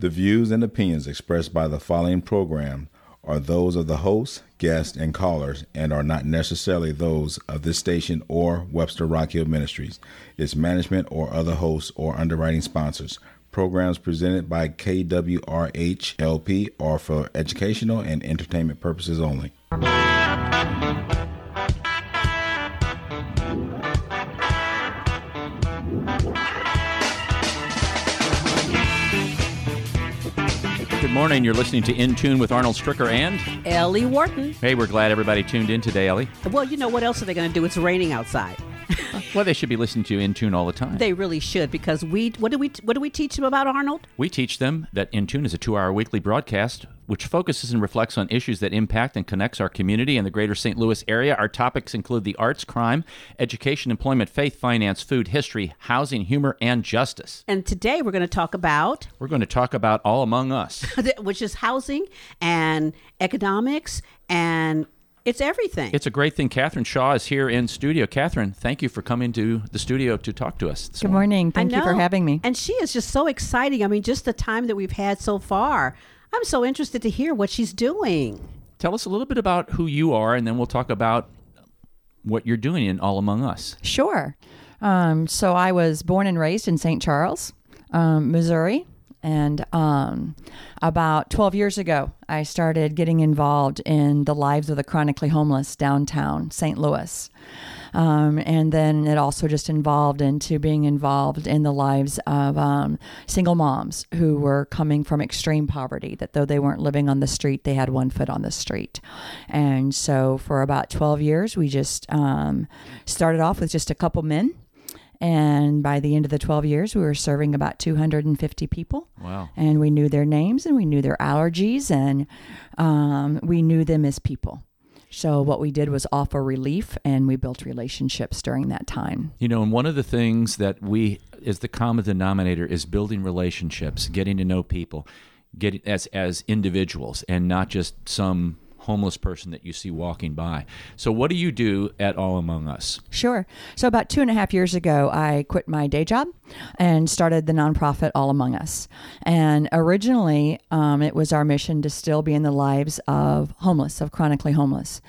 The views and opinions expressed by the following program are those of the host, guests, and callers and are not necessarily those of this station or Webster Rock Hill Ministries, its management, or other hosts or underwriting sponsors. Programs presented by KWRH-LP are for educational and entertainment purposes only. Good morning. You're listening to In Tune with Arnold Stricker and. Ellie Wharton. Hey, we're glad everybody tuned in today, Ellie. Well, you know what else are they going to do? It's raining outside. Well, they should be listening to In Tune all the time. They really should because we what do we what do we teach them about Arnold? we teach them that In Tune is a two hour weekly broadcast which focuses and reflects on issues that impact and connects our community and the greater St. Louis area. Our topics include the arts, crime, education, employment, faith, finance, food, history, housing, humor, and justice. And today we're going to talk about We're going to talk about All Among Us. which is housing and economics and it's everything. It's a great thing. Catherine Shaw is here in studio. Catherine, thank you for coming to the studio to talk to us. this Good morning. Thank I you for having me. And she is just so exciting. I mean, just the time that we've had so far. I'm so interested to hear what she's doing. Tell us a little bit about who you are, and then we'll talk about what you're doing in All Among Us. Sure. Um, so I was born and raised in St. Charles, um, Missouri. And um, about 12 years ago, I started getting involved in the lives of the chronically homeless downtown St. Louis. Um, and then it also just involved into being involved in the lives of um, single moms who were coming from extreme poverty, that though they weren't living on the street, they had one foot on the street. And so for about 12 years, we just um, started off with just a couple men. And by the end of the 12 years, we were serving about 250 people. Wow. And we knew their names and we knew their allergies and um, we knew them as people. So what we did was offer relief and we built relationships during that time. You know, and one of the things that we, is the common denominator, is building relationships, getting to know people, getting as as individuals, and not just some homeless person that you see walking by. So, what do you do at All Among Us? Sure. So about two and a half years ago, I quit my day job and started the nonprofit All Among Us. And originally, um, it was our mission to still be in the lives of homeless, of chronically homeless.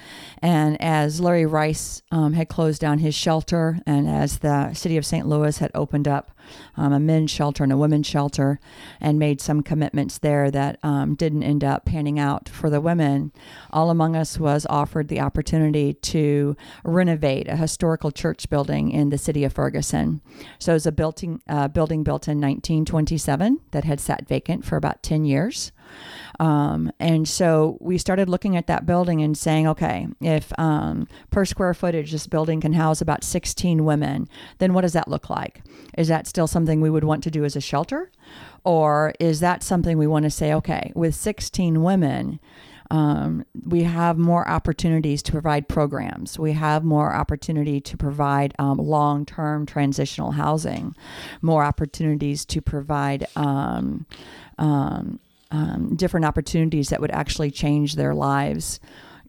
And as Larry Rice um, had closed down his shelter, and as the city of St. Louis had opened up um, a men's shelter and a women's shelter, and made some commitments there that um, didn't end up panning out for the women, All Among Us was offered the opportunity to renovate a historical church building in the city of Ferguson. So it was a building, uh, building built in 1927 that had sat vacant for about 10 years. Um, and so we started looking at that building and saying, okay, if um, per square footage this building can house about 16 women, then what does that look like? Is that still something we would want to do as a shelter? Or is that something we want to say, okay, with 16 women, um, we have more opportunities to provide programs. We have more opportunity to provide um, long term transitional housing, more opportunities to provide um, um, um, different opportunities that would actually change their lives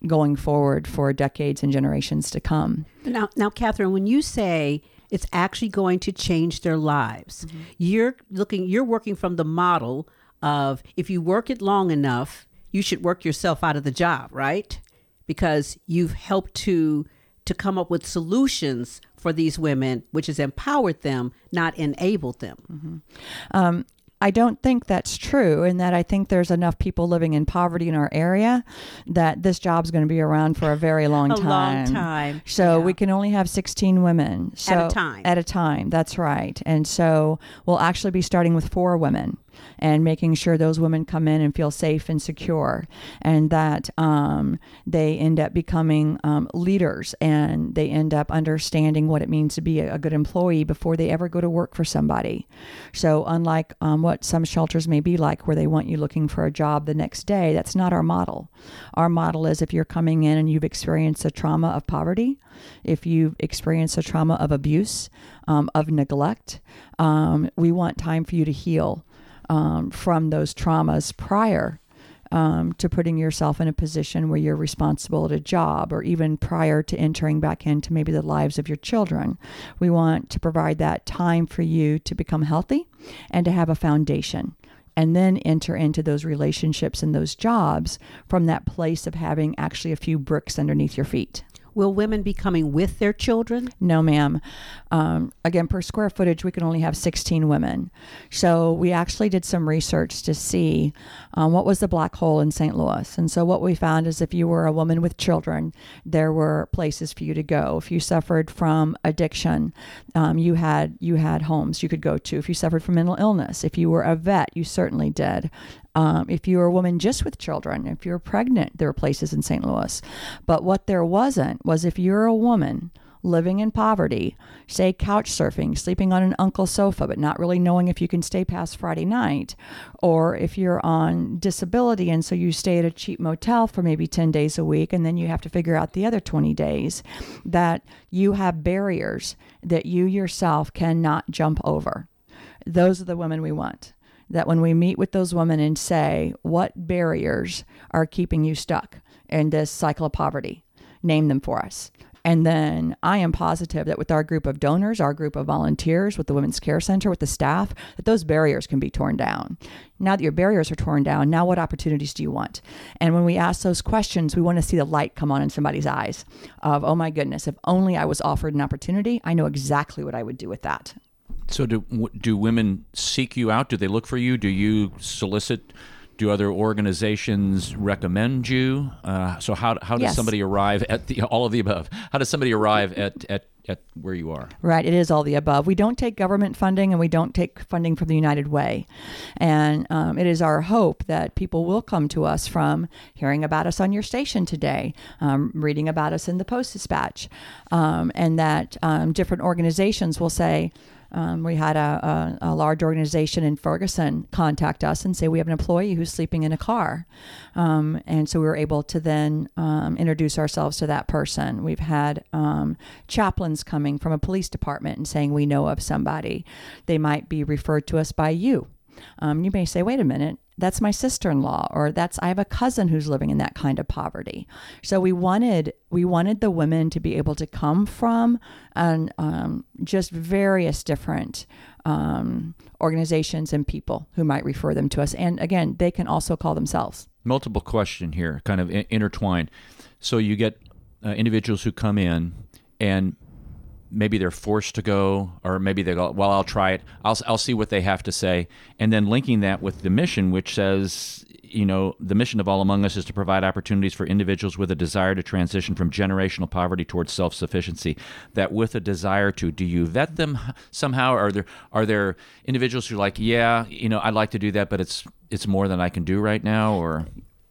going forward for decades and generations to come. Now, now, Catherine, when you say it's actually going to change their lives, you're looking, you're working from the model of if you work it long enough, you should work yourself out of the job, right? Because you've helped to to come up with solutions for these women, which has empowered them, not enabled them. Um, I don't think that's true, and that I think there's enough people living in poverty in our area that this job's going to be around for a very long A time. long time, So yeah. we can only have 16 women so, At a time. At a time, that's right. And so we'll actually be starting with four women and making sure those women come in and feel safe and secure, and that um, they end up becoming um, leaders and they end up understanding what it means to be a, good employee before they ever go to work for somebody. So, unlike um, what some shelters may be like, where they want you looking for a job the next day, that's not our model. Our model is if you're coming in and you've experienced a trauma of poverty, if you've experienced a trauma of abuse, um, of neglect, um, we want time for you to heal um, from those traumas prior um, to putting yourself in a position where you're responsible at a job or even prior to entering back into maybe the lives of your children. We want to provide that time for you to become healthy and to have a foundation and then enter into those relationships and those jobs from that place of having actually a few bricks underneath your feet. Will women be coming with their children? No, ma'am. Um, again, per square footage, we can only have 16 women. So we actually did some research to see um, what was the black hole in St. Louis. And so what we found is if you were a woman with children, there were places for you to go. If you suffered from addiction, um, you had you had homes you could go to. If you suffered from mental illness, if you were a vet, you certainly did. Um, if you're a woman just with children, if you're pregnant, there are places in St. Louis. But what there wasn't was if you're a woman living in poverty, say couch surfing, sleeping on an uncle's sofa, but not really knowing if you can stay past Friday night, or if you're on disability and so you stay at a cheap motel for maybe 10 days a week and then you have to figure out the other 20 days, that you have barriers that you yourself cannot jump over. Those are the women we want that when we meet with those women and say, what barriers are keeping you stuck in this cycle of poverty? Name them for us. And then I am positive that with our group of donors, our group of volunteers, with the Women's Care Center, with the staff, that those barriers can be torn down. Now that your barriers are torn down, now what opportunities do you want? And when we ask those questions, we want to see the light come on in somebody's eyes of, oh my goodness, if only I was offered an opportunity, I know exactly what I would do with that. So do do women seek you out? Do they look for you? Do you solicit? Do other organizations recommend you? Uh, so how, how does Yes. somebody arrive at the all of the above? How does somebody arrive at, at, at where you are? Right, it is all the above. We don't take government funding and we don't take funding from the United Way. And um, it is our hope that people will come to us from hearing about us on your station today, um, reading about us in the Post Dispatch, um, and that um, different organizations will say, um, we had a, a, a large organization in Ferguson contact us and say we have an employee who's sleeping in a car, um, and so we were able to then um, introduce ourselves to that person. We've had um, chaplains coming from a police department and saying we know of somebody. They might be referred to us by you. Um, you may say, wait a minute, that's my sister-in-law, or that's I have a cousin who's living in that kind of poverty. So we wanted we wanted the women to be able to come from and um, just various different um, organizations and people who might refer them to us. And again, they can also call themselves. multiple question here, kind of in- intertwined. So you get uh, individuals who come in and maybe they're forced to go, or maybe they go, well, I'll try it. I'll, I'll see what they have to say. And then linking that with the mission, which says, you know, the mission of All Among Us is to provide opportunities for individuals with a desire to transition from generational poverty towards self-sufficiency. That with a desire to, do you vet them somehow? Are there are there individuals who are like, yeah, you know, I'd like to do that, but it's it's more than I can do right now, or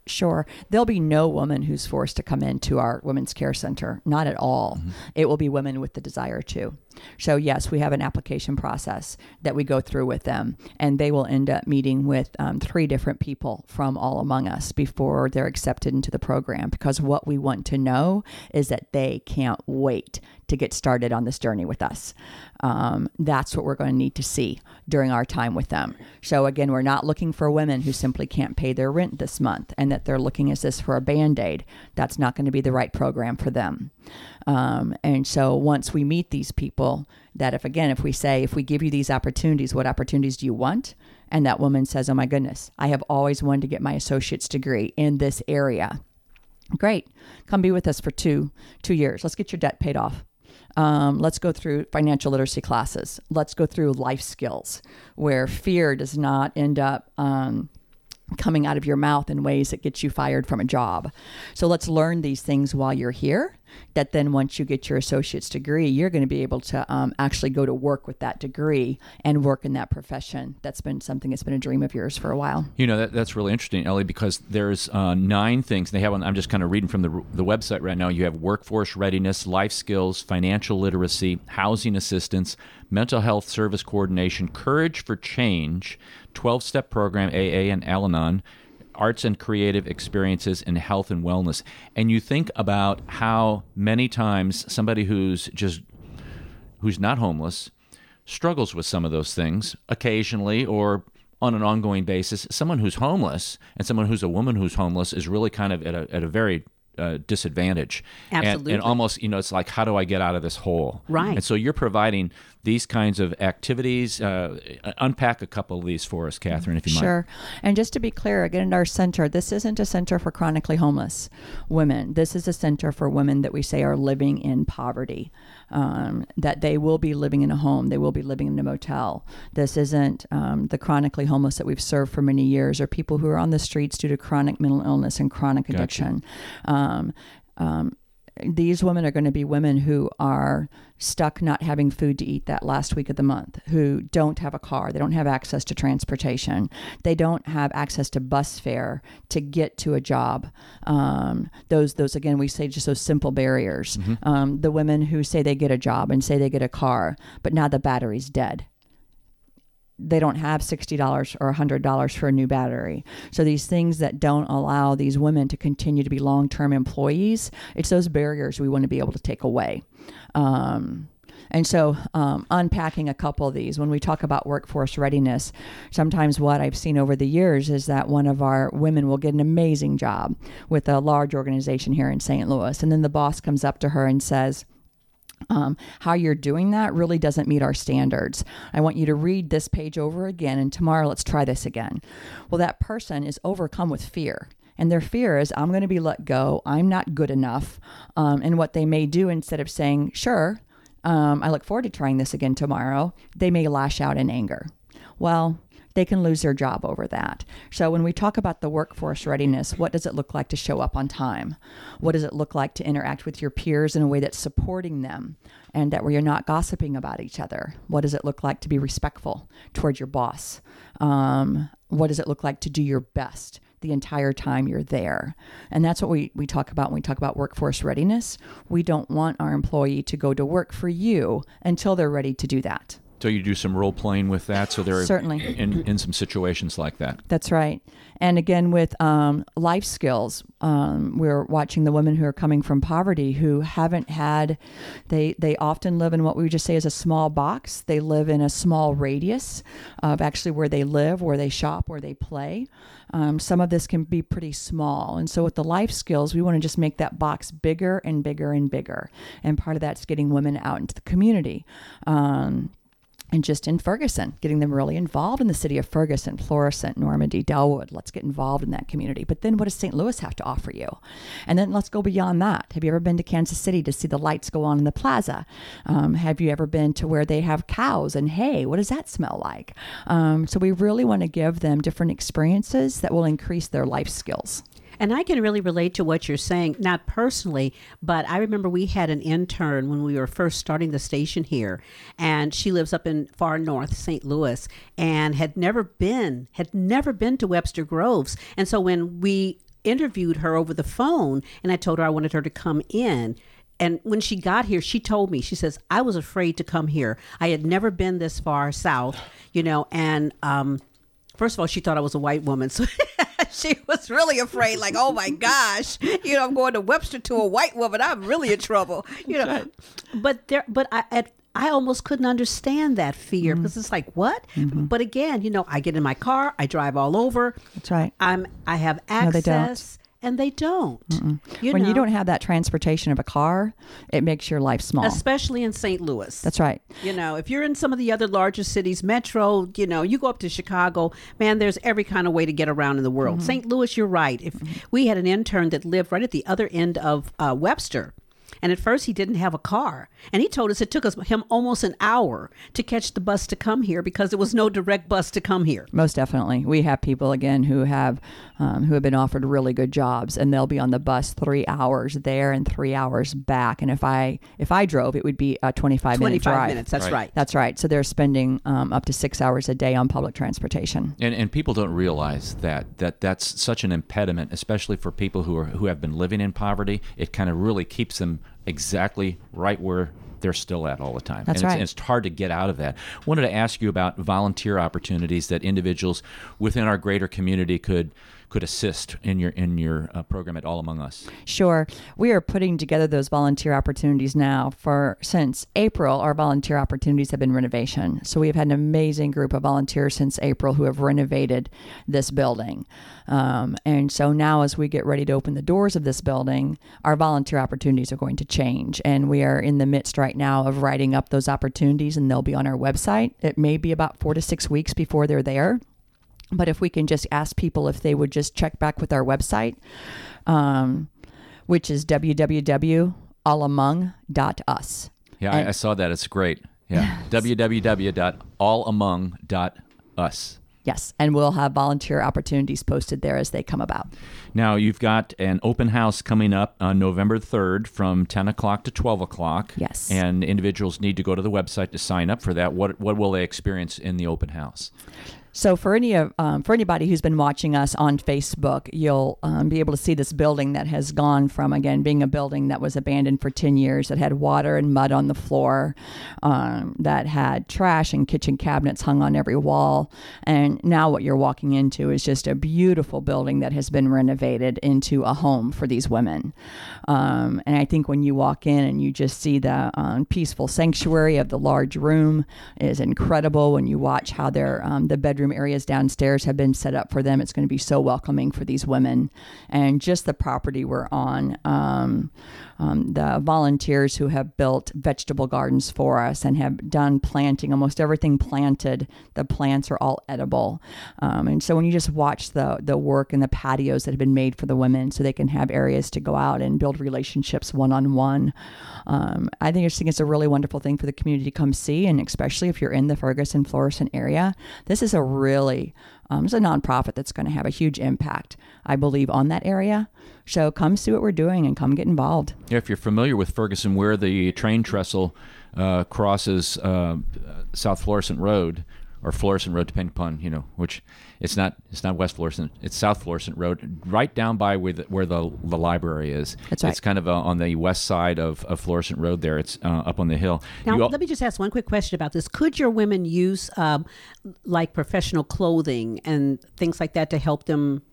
Sure. There'll be no woman who's forced to come into our women's care center. Not at all. It will be women with the desire to. So, yes, we have an application process that we go through with them, and they will end up meeting with um, three different people from All Among Us before they're accepted into the program. Because what we want to know is that they can't wait to get started on this journey with us. Um, that's what we're going to need to see during our time with them. So, again, we're not looking for women who simply can't pay their rent this month and that they're looking as this for a band aid. That's not going to be the right program for them. Um, and so, once we meet these people, that if again, if we say, if we give you these opportunities, what opportunities do you want? And that woman says, Oh my goodness, I have always wanted to get my associate's degree in this area. Great. Come be with us for two two years. Let's get your debt paid off. Um, let's go through financial literacy classes. Let's go through life skills where fear does not end up um, coming out of your mouth in ways that get you fired from a job. So let's learn these things while you're here. That then, once you get your associate's degree, you're going to be able to um, actually go to work with that degree and work in that profession. That's been something that's been a dream of yours for a while. You know that that's really interesting, Ellie, because there's uh, nine things they have. On, I'm just kind of reading from the the website right now. You have workforce readiness, life skills, financial literacy, housing assistance, mental health service coordination, courage for change, 12 step program AA and Al-Anon. Arts and creative experiences in health and wellness. And you think about how many times somebody who's just who's not homeless struggles with some of those things occasionally or on an ongoing basis. Someone who's homeless and someone who's a woman who's homeless is really kind of at a, at a very uh, disadvantage. And- Absolutely. And, almost, you know, it's like, how do I get out of this hole? Right. And so you're providing these kinds of activities. Uh, unpack a couple of these for us, Catherine, if you mind. Sure. And just to be clear, again, in our center, this isn't a center for chronically homeless women. This is a center for women that we say are living in poverty, um, that they will be living in a home, they will be living in a motel. This isn't um, the chronically homeless that we've served for many years or people who are on the streets due to chronic mental illness and chronic addiction. Um, um, these women are going to be women who are stuck not having food to eat that last week of the month, who don't have a car, they don't have access to transportation, they don't have access to bus fare to get to a job. Um, those, those again, we say just those simple barriers. Um, the women who say they get a job and say they get a car, but now the battery's dead they don't have $60 or $100 for a new battery. So these things that don't allow these women to continue to be long-term employees, it's those barriers we want to be able to take away. Um, and so, um, unpacking a couple of these, when we talk about workforce readiness, sometimes what I've seen over the years is that one of our women will get an amazing job with a large organization here in St. Louis. And then the boss comes up to her and says, um, how you're doing that really doesn't meet our standards. I want you to read this page over again, and tomorrow let's try this again. Well, that person is overcome with fear. And their fear is, I'm going to be let go. I'm not good enough. Um, and what they may do instead of saying, sure, um, I look forward to trying this again tomorrow, they may lash out in anger. Well, they can lose their job over that. So when we talk about the workforce readiness, what does it look like to show up on time? What does it look like to interact with your peers in a way that's supporting them and that where you're not gossiping about each other? What does it look like to be respectful towards your boss? Um, what does it look like to do your best? the entire time you're there. And that's what we, we talk about when we talk about workforce readiness. We don't want our employee to go to work for you until they're ready to do that. So you do some role playing with that. So they're Certainly. in, in some situations like that. That's right. And again, with um, life skills, um, we're watching the women who are coming from poverty who haven't had, they, they often live in what we would just say is a small box. They live in a small radius of actually where they live, where they shop, where they play. Um, some of this can be pretty small. And so with the life skills, we want to just make that box bigger and bigger and bigger. And part of that's getting women out into the community. Um, and just in Ferguson, getting them really involved in the city of Ferguson, Florissant, Normandy, Dellwood. Let's get involved in that community. But then what does St. Louis have to offer you? And then let's go beyond that. Have you ever been to Kansas City to see the lights go on in the plaza? Um, have you ever been to where they have cows and hay? What does that smell like? Um, so we really want to give them different experiences that will increase their life skills. And I can really relate to what you're saying, not personally, but I remember we had an intern when we were first starting the station here, and she lives up in far north, St. Louis, and had never been, had never been to Webster Groves. And so when we interviewed her over the phone, and I told her I wanted her to come in, and when she got here, she told me, she says, I was afraid to come here. I had never been this far south, you know, and um, first of all, she thought I was a white woman. So she was really afraid, like, oh my gosh, you know, I'm going to Webster to a white woman. I'm really in trouble, you know. But there, but I, at, I almost couldn't understand that fear mm-hmm. because it's like, what? Mm-hmm. But again, you know, I get in my car, I drive all over. That's right. I'm, I have access. No, they don't. And they don't. You when know, you don't have that transportation of a car, it makes your life small. especially in St. Louis. That's right. You know, if you're in some of the other larger cities, Metro, you know, you go up to Chicago, man, there's every kind of way to get around in the world. St. Louis, you're right. If we had an intern that lived right at the other end of uh, Webster, and at first he didn't have a car, and he told us it took us him almost an hour to catch the bus to come here because there was no direct bus to come here. Most definitely, we have people again who have um, who have been offered really good jobs, and they'll be on the bus three hours there and three hours back. And if I if I drove, it would be a twenty five minute 25 drive. minutes, that's Right. right. That's right. So they're spending um, up to six hours a day on public transportation. And, and people don't realize that that that's such an impediment, especially for people who are who have been living in poverty. It kind of really keeps them exactly right where they're still at all the time. That's and right. It's, it's hard to get out of that. wanted to ask you about volunteer opportunities that individuals within our greater community could could assist in your in your uh, program at All Among Us. Sure. We are putting together those volunteer opportunities now for since April our volunteer opportunities have been renovation. So we've had an amazing group of volunteers since April who have renovated this building. Um, and so now as we get ready to open the doors of this building, our volunteer opportunities are going to change and we are in the midst right now of writing up those opportunities and they'll be on our website. It may be about 4 to 6 weeks before they're there. But if we can just ask people if they would just check back with our website, um, which is www.allamong.us. Yeah, I, I saw that. It's great. Yeah, www.allamong.us. Yes, and we'll have volunteer opportunities posted there as they come about. Now, you've got an open house coming up on November 3rd from 10 o'clock to 12 o'clock. Yes. And individuals need to go to the website to sign up for that. What, what will they experience in the open house? So for any of um, for anybody who's been watching us on Facebook, you'll um, be able to see this building that has gone from again being a building that was abandoned for ten years, that had water and mud on the floor, um, that had trash and kitchen cabinets hung on every wall, and now what you're walking into is just a beautiful building that has been renovated into a home for these women. Um, and I think when you walk in and you just see the um, peaceful sanctuary of the large room is incredible. When you watch how their um, the bedroom bedroom areas downstairs have been set up for them. It's going to be so welcoming for these women. And just the property we're on, um, um, the volunteers who have built vegetable gardens for us and have done planting, almost everything planted, the plants are all edible. Um, and so when you just watch the, the work and the patios that have been made for the women so they can have areas to go out and build relationships one on one, I think it's a really wonderful thing for the community to come see. And especially if you're in the Ferguson, Florissant area, this is a really um, it's a nonprofit that's going to have a huge impact, I believe, on that area. So come see what we're doing and come get involved. Yeah, if you're familiar with Ferguson, where the train trestle uh, crosses uh, South Florissant Road, or Florissant Road, depending upon you know which. It's not it's not West Florissant. It's South Florissant Road, right down by where the, where the, the library is. That's right. It's kind of uh, on the west side of, of Florissant Road. There, it's uh, up on the hill. Now, let me just ask one quick question about this. Could your women use um, like professional clothing and things like that to help them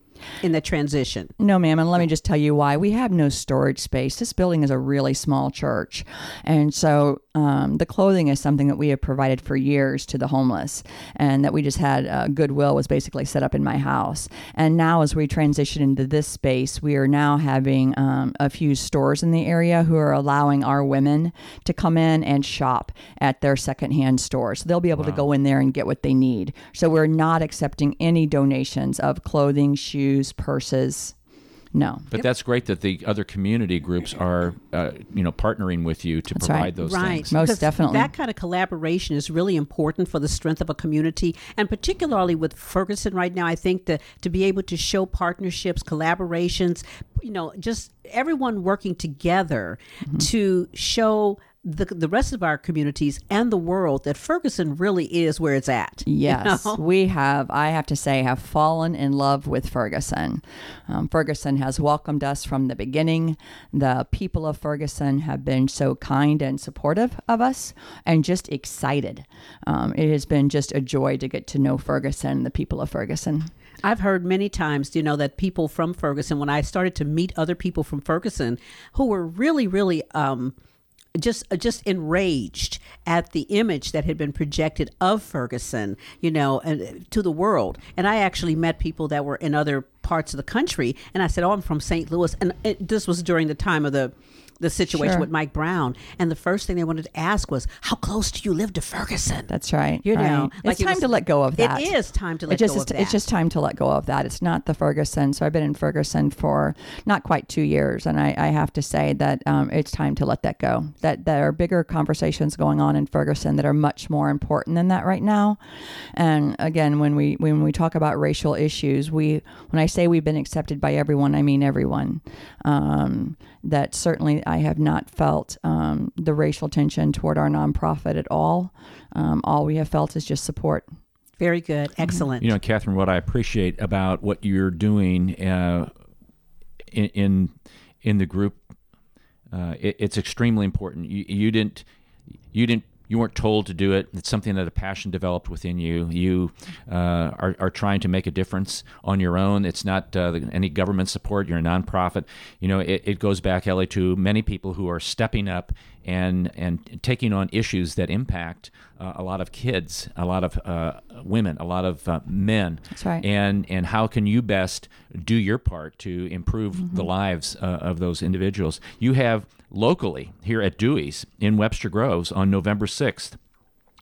in the transition. No, ma'am. And let me just tell you why. We have no storage space. This building is a really small church. And so um, the clothing is something that we have provided for years to the homeless and that we just had uh, Goodwill was basically set up in my house. And now, as we transition into this space, we are now having um, a few stores in the area who are allowing our women to come in and shop at their secondhand stores. So they'll be able wow. to go in there and get what they need. So we're not accepting any donations of clothing, shoes, shoes, purses. No. But yep. that's great that the other community groups are, uh, you know, partnering with you to that's provide right. those right. things. Most definitely. That kind of collaboration is really important for the strength of a community, and particularly with Ferguson right now. I think that to be able to show partnerships, collaborations, you know, just everyone working together mm-hmm. to show the, the rest of our communities and the world that Ferguson really is where it's at. Yes, you know? we have, I have to say, have fallen in love with Ferguson. Um, Ferguson has welcomed us from the beginning. The people of Ferguson have been so kind and supportive of us and just excited. Um, it has been just a joy to get to know Ferguson, and the people of Ferguson. I've heard many times, you know, that people from Ferguson, when I started to meet other people from Ferguson who were really, really, um, just uh, just enraged at the image that had been projected of Ferguson, you know, and uh, to the world. And I actually met people that were in other parts of the country, and I said, "Oh, I'm from St. Louis," and it, this was during the time of the the situation sure. with Mike Brown. And the first thing they wanted to ask was, "How close do you live to Ferguson?" That's right. You right. know, like it's time it was, to let go of that. It is time to let it just go of that. It's just time to let go of that. It's not the Ferguson. So I've been in Ferguson for not quite two years, and I, I have to say that um, it's time to let that go. That there are bigger conversations going on in Ferguson that are much more important than that right now. And again, when we when we talk about racial issues, we when I say we've been accepted by everyone, I mean everyone. Um, that certainly I have not felt um, the racial tension toward our nonprofit at all. Um, all we have felt is just support. Very good. Mm-hmm. Excellent. You know, Catherine, what I appreciate about what you're doing uh, in, in, in the group, uh, it, it's extremely important. You, you didn't you didn't you weren't told to do it. It's something that a passion developed within you. You uh, are, are trying to make a difference on your own. It's not uh, any government support. You're a nonprofit. You know, it, it goes back, Ellie, to many people who are stepping up and and taking on issues that impact uh, a lot of kids, a lot of uh, women, a lot of uh, men. That's right. And and how can you best do your part to improve mm-hmm. the lives uh, of those individuals? You have locally here at Dewey's in Webster Groves on November sixth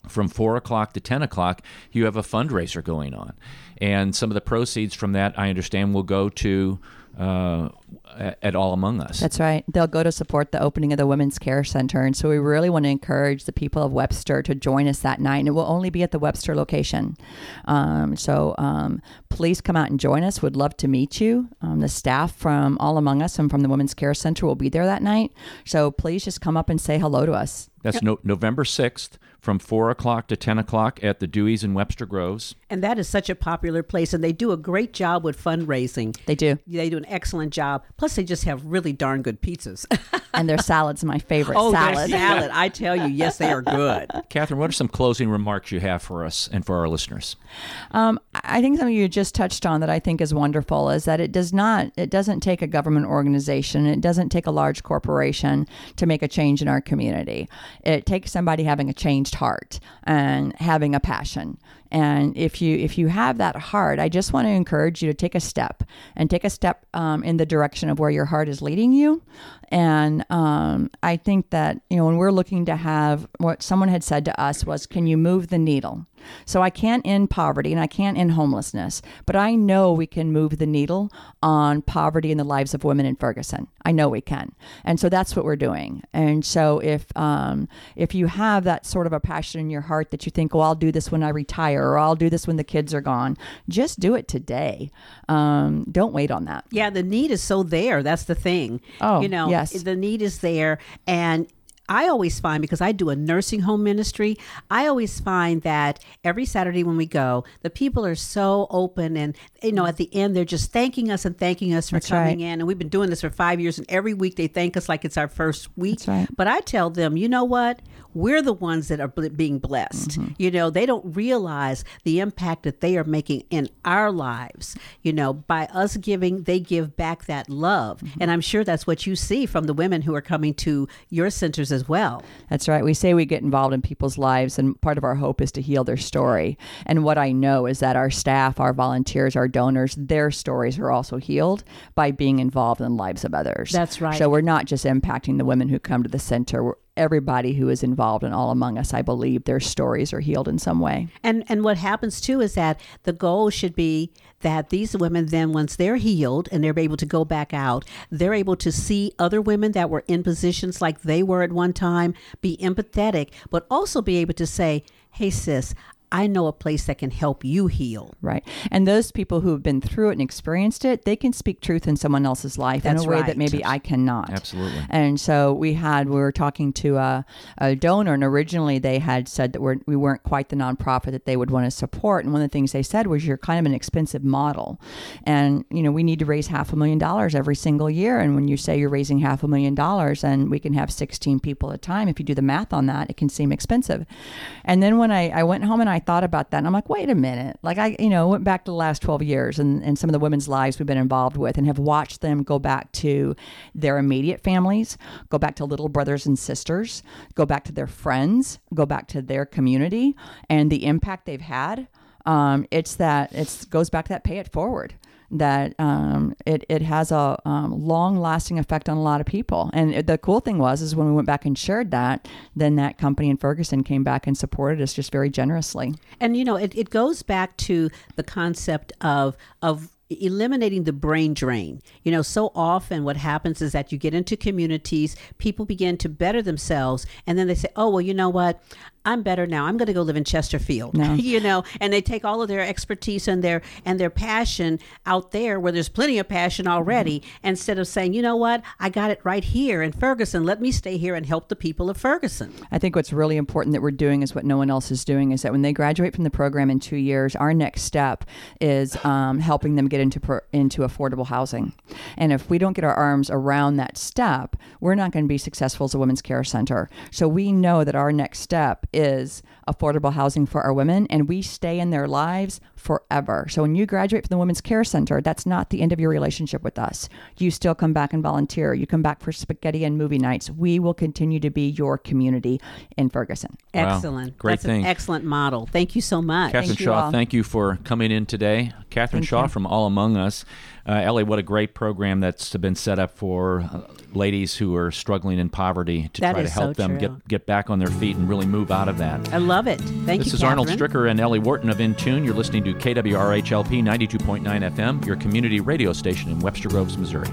from 4 o'clock to 10 o'clock, you have a fundraiser going on. And some of the proceeds from that, I understand, will go to uh, at all among us. That's right. They'll go to support the opening of the Women's Care Center. And so we really want to encourage the people of Webster to join us that night. And it will only be at the Webster location. Um, so um, please come out and join us. We'd love to meet you. Um, the staff from All Among Us and from the Women's Care Center will be there that night. So please just come up and say hello to us. That's no, November 6th from 4 o'clock to 10 o'clock at the Dewey's in Webster Groves. And that is such a popular place, and they do a great job with fundraising. They do. They do an excellent job. Plus, they just have really darn good pizzas. and their salad's my favorite oh, salad. Their salad. I tell you, yes, they are good. Catherine, what are some closing remarks you have for us and for our listeners? Um, I think something you just touched on that I think is wonderful is that it does not, it doesn't take a government organization, it doesn't take a large corporation to make a change in our community. It takes somebody having a changed heart and having a passion. And if you if you have that heart, I just want to encourage you to take a step and take a step um, in the direction of where your heart is leading you. And um, I think that you know when we're looking to have what someone had said to us was, "Can you move the needle?" So I can't end poverty and I can't end homelessness, but I know we can move the needle on poverty in the lives of women in Ferguson. I know we can, and so that's what we're doing. And so if um, if you have that sort of a passion in your heart that you think, "Oh, I'll do this when I retire," or "I'll do this when the kids are gone," just do it today. Um, don't wait on that. Yeah, the need is so there. That's the thing. Oh, you know, yes. the need is there, and I always find because I do a nursing home ministry, I always find that every Saturday when we go, the people are so open and you know at the end they're just thanking us and thanking us for That's coming right. in and we've been doing this for 5 years and every week they thank us like it's our first week. Right. But I tell them, you know what? We're the ones that are being blessed. Mm-hmm. You know, they don't realize the impact that they are making in our lives. You know, by us giving, they give back that love. Mm-hmm. And I'm sure that's what you see from the women who are coming to your centers as well. That's right. We say we get involved in people's lives, and part of our hope is to heal their story. And what I know is that our staff, our volunteers, our donors, their stories are also healed by being involved in the lives of others. That's right. So we're not just impacting the women who come to the center. Everybody who is involved and all among us, I believe their stories are healed in some way. And and what happens too is that the goal should be that these women then once they're healed and they're able to go back out, they're able to see other women that were in positions like they were at one time, be empathetic, but also be able to say, "Hey sis, I know a place that can help you heal. Right. And those people who have been through it and experienced it, they can speak truth in someone else's life That's in a way right. that maybe I cannot. Absolutely. And so we had, we were talking to a, a donor, and originally they had said that we're, we weren't quite the nonprofit that they would want to support. And one of the things they said was, you're kind of an expensive model. And, you know, we need to raise half a million dollars every single year. And when you say you're raising half a million dollars and we can have 16 people at a time, if you do the math on that, it can seem expensive. And then when I, I went home and I thought about that and I'm like, wait a minute. Like I, you know, went back to the last 12 years and, and some of the women's lives we've been involved with and have watched them go back to their immediate families, go back to little brothers and sisters, go back to their friends, go back to their community and the impact they've had. Um, it's that it goes back to that pay it forward that um, it, it has a um, long lasting effect on a lot of people. And the cool thing was, is when we went back and shared that, then that company in Ferguson came back and supported us just very generously. And, you know, it, it goes back to the concept of, of eliminating the brain drain. You know, so often what happens is that you get into communities, people begin to better themselves, and then they say, oh, well, you know what? I'm better now. I'm going to go live in Chesterfield. No. you know, and they take all of their expertise and their and their passion out there where there's plenty of passion already mm-hmm. instead of saying, "You know what? I got it right here in Ferguson. Let me stay here and help the people of Ferguson." I think what's really important that we're doing is what no one else is doing is that when they graduate from the program in 2 years, our next step is um, helping them get into into affordable housing. And if we don't get our arms around that step, we're not going to be successful as a women's care center. So we know that our next step is affordable housing for our women, and we stay in their lives forever. So when you graduate from the Women's Care Center, that's not the end of your relationship with us. You still come back and volunteer. You come back for spaghetti and movie nights. We will continue to be your community in Ferguson. Wow. Excellent. Great That's thing. an excellent model. Thank you so much. Catherine Thank Shaw, all. thank you for coming in today. Catherine Shaw from All Among Us. Uh, Ellie, what a great program that's been set up for uh, ladies who are struggling in poverty to That try to help so them true. get, get back on their feet and really move out of that. I love it. Thank This you, is Arnold Stricker and Ellie Wharton of Intune. You're listening to KWRHLP 92.9 FM, your community radio station in Webster Groves, Missouri.